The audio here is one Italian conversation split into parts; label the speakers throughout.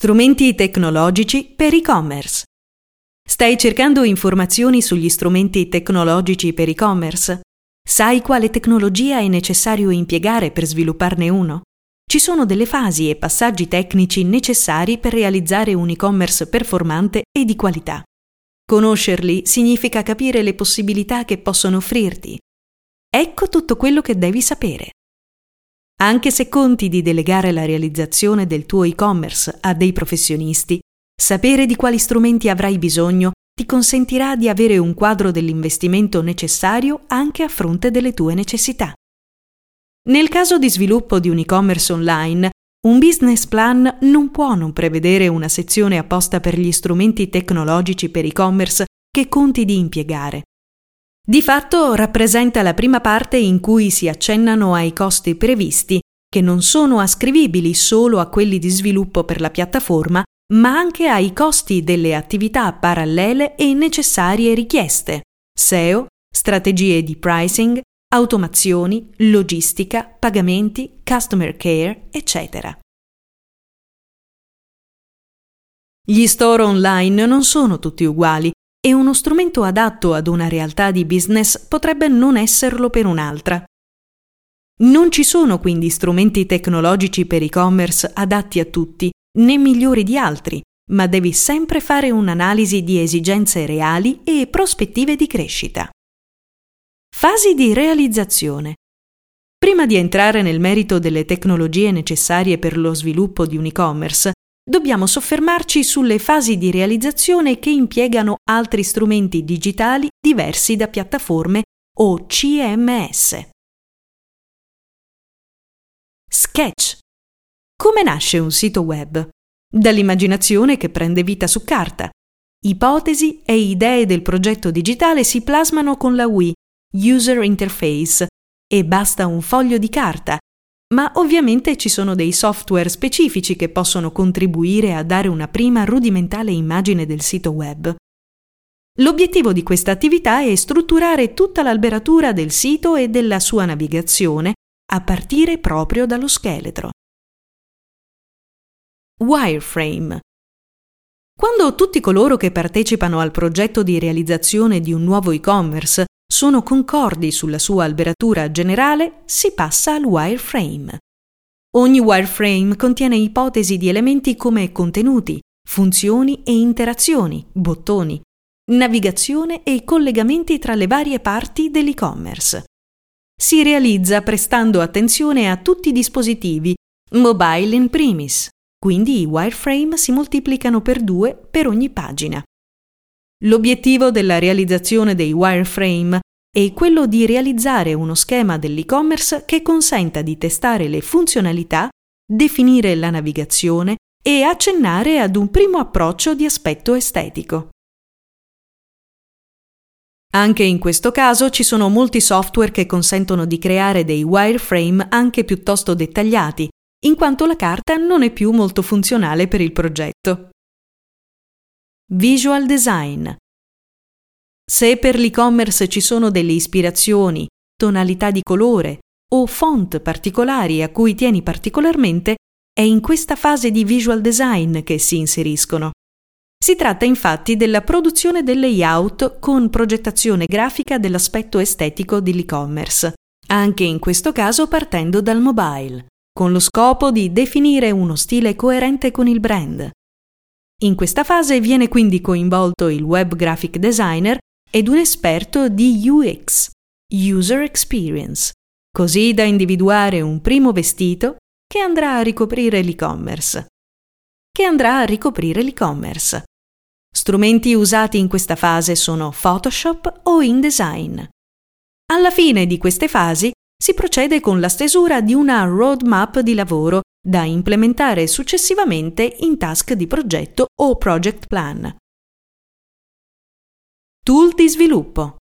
Speaker 1: Strumenti tecnologici per e-commerce. Stai cercando informazioni sugli strumenti tecnologici per e-commerce? Sai quale tecnologia è necessario impiegare per svilupparne uno? Ci sono delle fasi e passaggi tecnici necessari per realizzare un e-commerce performante e di qualità. Conoscerli significa capire le possibilità che possono offrirti. Ecco tutto quello che devi sapere. Anche se conti di delegare la realizzazione del tuo e-commerce a dei professionisti, sapere di quali strumenti avrai bisogno ti consentirà di avere un quadro dell'investimento necessario anche a fronte delle tue necessità. Nel caso di sviluppo di un e-commerce online, un business plan non può non prevedere una sezione apposta per gli strumenti tecnologici per e-commerce che conti di impiegare. Di fatto rappresenta la prima parte in cui si accennano ai costi previsti, che non sono ascrivibili solo a quelli di sviluppo per la piattaforma, ma anche ai costi delle attività parallele e necessarie richieste, SEO, strategie di pricing, automazioni, logistica, pagamenti, customer care, eccetera. Gli store online non sono tutti uguali e uno strumento adatto ad una realtà di business potrebbe non esserlo per un'altra. Non ci sono quindi strumenti tecnologici per e-commerce adatti a tutti, né migliori di altri, ma devi sempre fare un'analisi di esigenze reali e prospettive di crescita. Fasi di realizzazione. Prima di entrare nel merito delle tecnologie necessarie per lo sviluppo di un e-commerce, dobbiamo soffermarci sulle fasi di realizzazione che impiegano altri strumenti digitali diversi da piattaforme o CMS. Sketch. Come nasce un sito web? Dall'immaginazione che prende vita su carta. Ipotesi e idee del progetto digitale si plasmano con la UI, User Interface, e basta un foglio di carta ma ovviamente ci sono dei software specifici che possono contribuire a dare una prima rudimentale immagine del sito web. L'obiettivo di questa attività è strutturare tutta l'alberatura del sito e della sua navigazione a partire proprio dallo scheletro. Wireframe. Quando tutti coloro che partecipano al progetto di realizzazione di un nuovo e-commerce sono concordi sulla sua alberatura generale, si passa al wireframe. Ogni wireframe contiene ipotesi di elementi come contenuti, funzioni e interazioni, bottoni, navigazione e collegamenti tra le varie parti dell'e-commerce. Si realizza prestando attenzione a tutti i dispositivi, mobile in primis, quindi i wireframe si moltiplicano per due per ogni pagina. L'obiettivo della realizzazione dei wireframe è quello di realizzare uno schema dell'e-commerce che consenta di testare le funzionalità, definire la navigazione e accennare ad un primo approccio di aspetto estetico. Anche in questo caso ci sono molti software che consentono di creare dei wireframe anche piuttosto dettagliati, in quanto la carta non è più molto funzionale per il progetto. Visual Design. Se per l'e-commerce ci sono delle ispirazioni, tonalità di colore o font particolari a cui tieni particolarmente, è in questa fase di visual design che si inseriscono. Si tratta infatti della produzione del layout con progettazione grafica dell'aspetto estetico dell'e-commerce, anche in questo caso partendo dal mobile, con lo scopo di definire uno stile coerente con il brand. In questa fase viene quindi coinvolto il web graphic designer ed un esperto di UX, User Experience, così da individuare un primo vestito che andrà a ricoprire l'e-commerce. Che andrà a ricoprire l'e-commerce. Strumenti usati in questa fase sono Photoshop o InDesign. Alla fine di queste fasi si procede con la stesura di una roadmap di lavoro da implementare successivamente in task di progetto o project plan. Tool di sviluppo.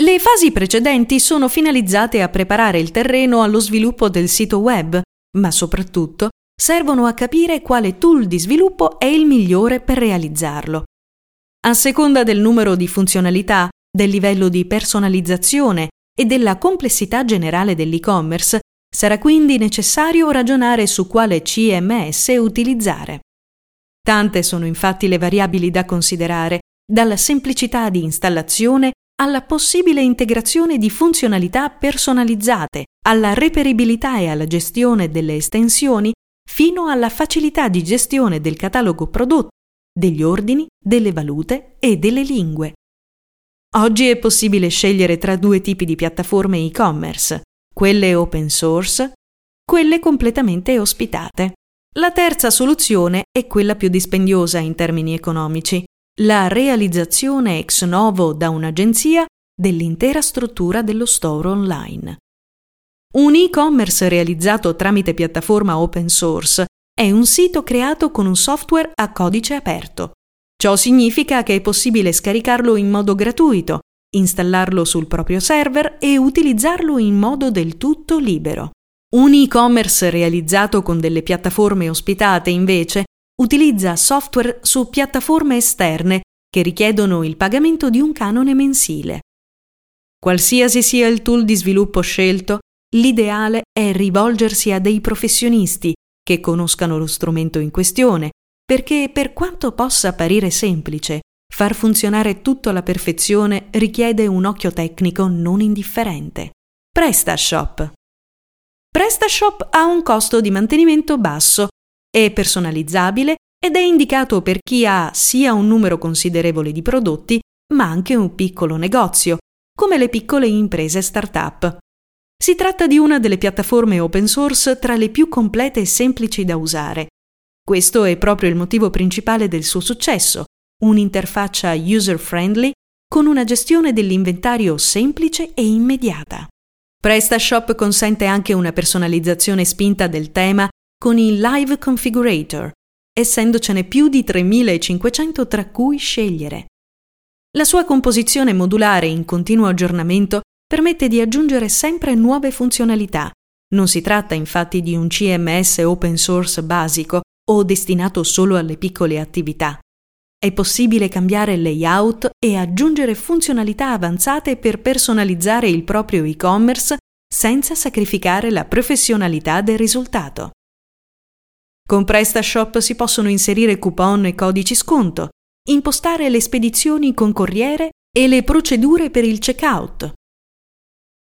Speaker 1: Le fasi precedenti sono finalizzate a preparare il terreno allo sviluppo del sito web, ma soprattutto servono a capire quale tool di sviluppo è il migliore per realizzarlo. A seconda del numero di funzionalità, del livello di personalizzazione e della complessità generale dell'e-commerce, Sarà quindi necessario ragionare su quale CMS utilizzare. Tante sono infatti le variabili da considerare, dalla semplicità di installazione alla possibile integrazione di funzionalità personalizzate, alla reperibilità e alla gestione delle estensioni, fino alla facilità di gestione del catalogo prodotto, degli ordini, delle valute e delle lingue. Oggi è possibile scegliere tra due tipi di piattaforme e-commerce, quelle open source, quelle completamente ospitate. La terza soluzione è quella più dispendiosa in termini economici, la realizzazione ex novo da un'agenzia dell'intera struttura dello store online. Un e-commerce realizzato tramite piattaforma open source è un sito creato con un software a codice aperto. Ciò significa che è possibile scaricarlo in modo gratuito, installarlo sul proprio server e utilizzarlo in modo del tutto libero. Un e-commerce realizzato con delle piattaforme ospitate, invece, utilizza software su piattaforme esterne che richiedono il pagamento di un canone mensile. Qualsiasi sia il tool di sviluppo scelto, l'ideale è rivolgersi a dei professionisti che conoscano lo strumento in questione, perché per quanto possa apparire semplice, far funzionare tutto alla perfezione richiede un occhio tecnico non indifferente. PrestaShop. PrestaShop ha un costo di mantenimento basso è personalizzabile ed è indicato per chi ha sia un numero considerevole di prodotti, ma anche un piccolo negozio, come le piccole imprese start-up. Si tratta di una delle piattaforme open source tra le più complete e semplici da usare. Questo è proprio il motivo principale del suo successo, un'interfaccia user-friendly con una gestione dell'inventario semplice e immediata. PrestaShop consente anche una personalizzazione spinta del tema con il Live Configurator, essendocene più di 3500 tra cui scegliere. La sua composizione modulare in continuo aggiornamento permette di aggiungere sempre nuove funzionalità. Non si tratta infatti di un CMS open source basico o destinato solo alle piccole attività. È possibile cambiare layout e aggiungere funzionalità avanzate per personalizzare il proprio e-commerce senza sacrificare la professionalità del risultato. Con PrestaShop si possono inserire coupon e codici sconto, impostare le spedizioni con corriere e le procedure per il checkout.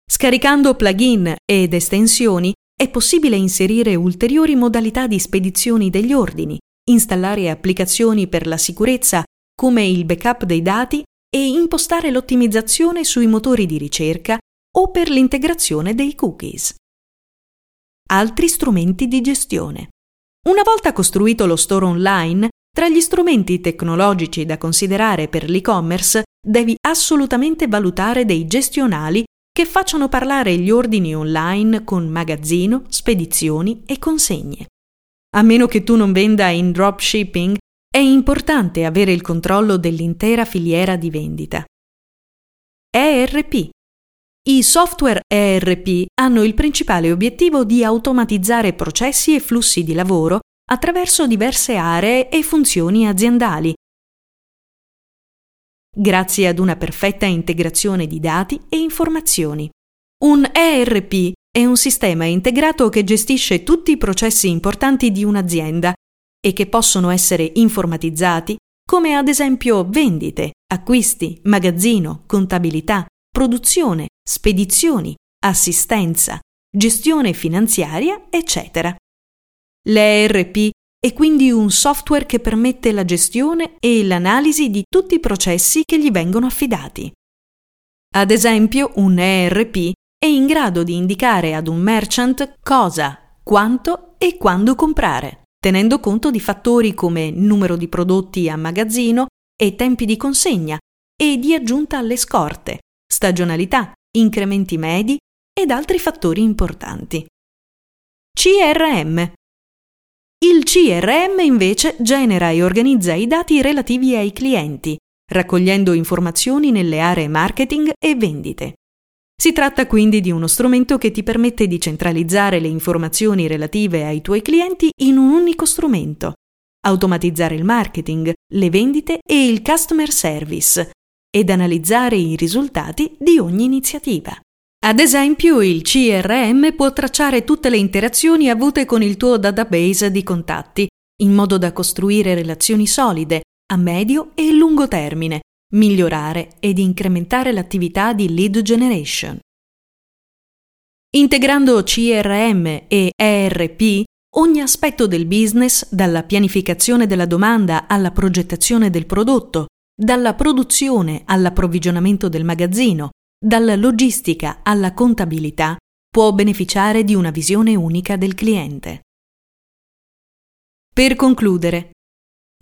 Speaker 1: Scaricando plugin ed estensioni è possibile inserire ulteriori modalità di spedizioni degli ordini, installare applicazioni per la sicurezza come il backup dei dati e impostare l'ottimizzazione sui motori di ricerca o per l'integrazione dei cookies. Altri strumenti di gestione. Una volta costruito lo store online, tra gli strumenti tecnologici da considerare per l'e-commerce devi assolutamente valutare dei gestionali che facciano parlare gli ordini online con magazzino, spedizioni e consegne. A meno che tu non venda in dropshipping, è importante avere il controllo dell'intera filiera di vendita. ERP i software ERP hanno il principale obiettivo di automatizzare processi e flussi di lavoro attraverso diverse aree e funzioni aziendali, grazie ad una perfetta integrazione di dati e informazioni. Un ERP è un sistema integrato che gestisce tutti i processi importanti di un'azienda e che possono essere informatizzati come ad esempio vendite, acquisti, magazzino, contabilità, produzione, spedizioni, assistenza, gestione finanziaria, eccetera. L'ERP è quindi un software che permette la gestione e l'analisi di tutti i processi che gli vengono affidati. Ad esempio, un ERP è in grado di indicare ad un merchant cosa, quanto e quando comprare, tenendo conto di fattori come numero di prodotti a magazzino e tempi di consegna e di aggiunta alle scorte, stagionalità, incrementi medi ed altri fattori importanti. CRM. Il CRM invece genera e organizza i dati relativi ai clienti, raccogliendo informazioni nelle aree marketing e vendite. Si tratta quindi di uno strumento che ti permette di centralizzare le informazioni relative ai tuoi clienti in un unico strumento, automatizzare il marketing, le vendite e il customer service, ed analizzare i risultati di ogni iniziativa. Ad esempio, il CRM può tracciare tutte le interazioni avute con il tuo database di contatti, in modo da costruire relazioni solide a medio e lungo termine, migliorare ed incrementare l'attività di lead generation. Integrando CRM e ERP, ogni aspetto del business, dalla pianificazione della domanda alla progettazione del prodotto, dalla produzione all'approvvigionamento del magazzino, dalla logistica alla contabilità, può beneficiare di una visione unica del cliente. Per concludere,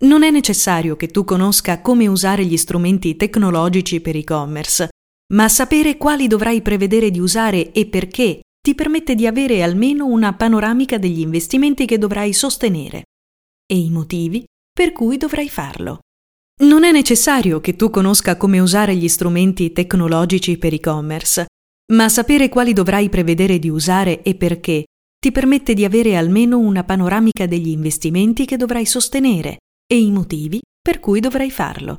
Speaker 1: non è necessario che tu conosca come usare gli strumenti tecnologici per e-commerce, ma sapere quali dovrai prevedere di usare e perché ti permette di avere almeno una panoramica degli investimenti che dovrai sostenere e i motivi per cui dovrai farlo. Non è necessario che tu conosca come usare gli strumenti tecnologici per e-commerce, ma sapere quali dovrai prevedere di usare e perché ti permette di avere almeno una panoramica degli investimenti che dovrai sostenere e i motivi per cui dovrai farlo.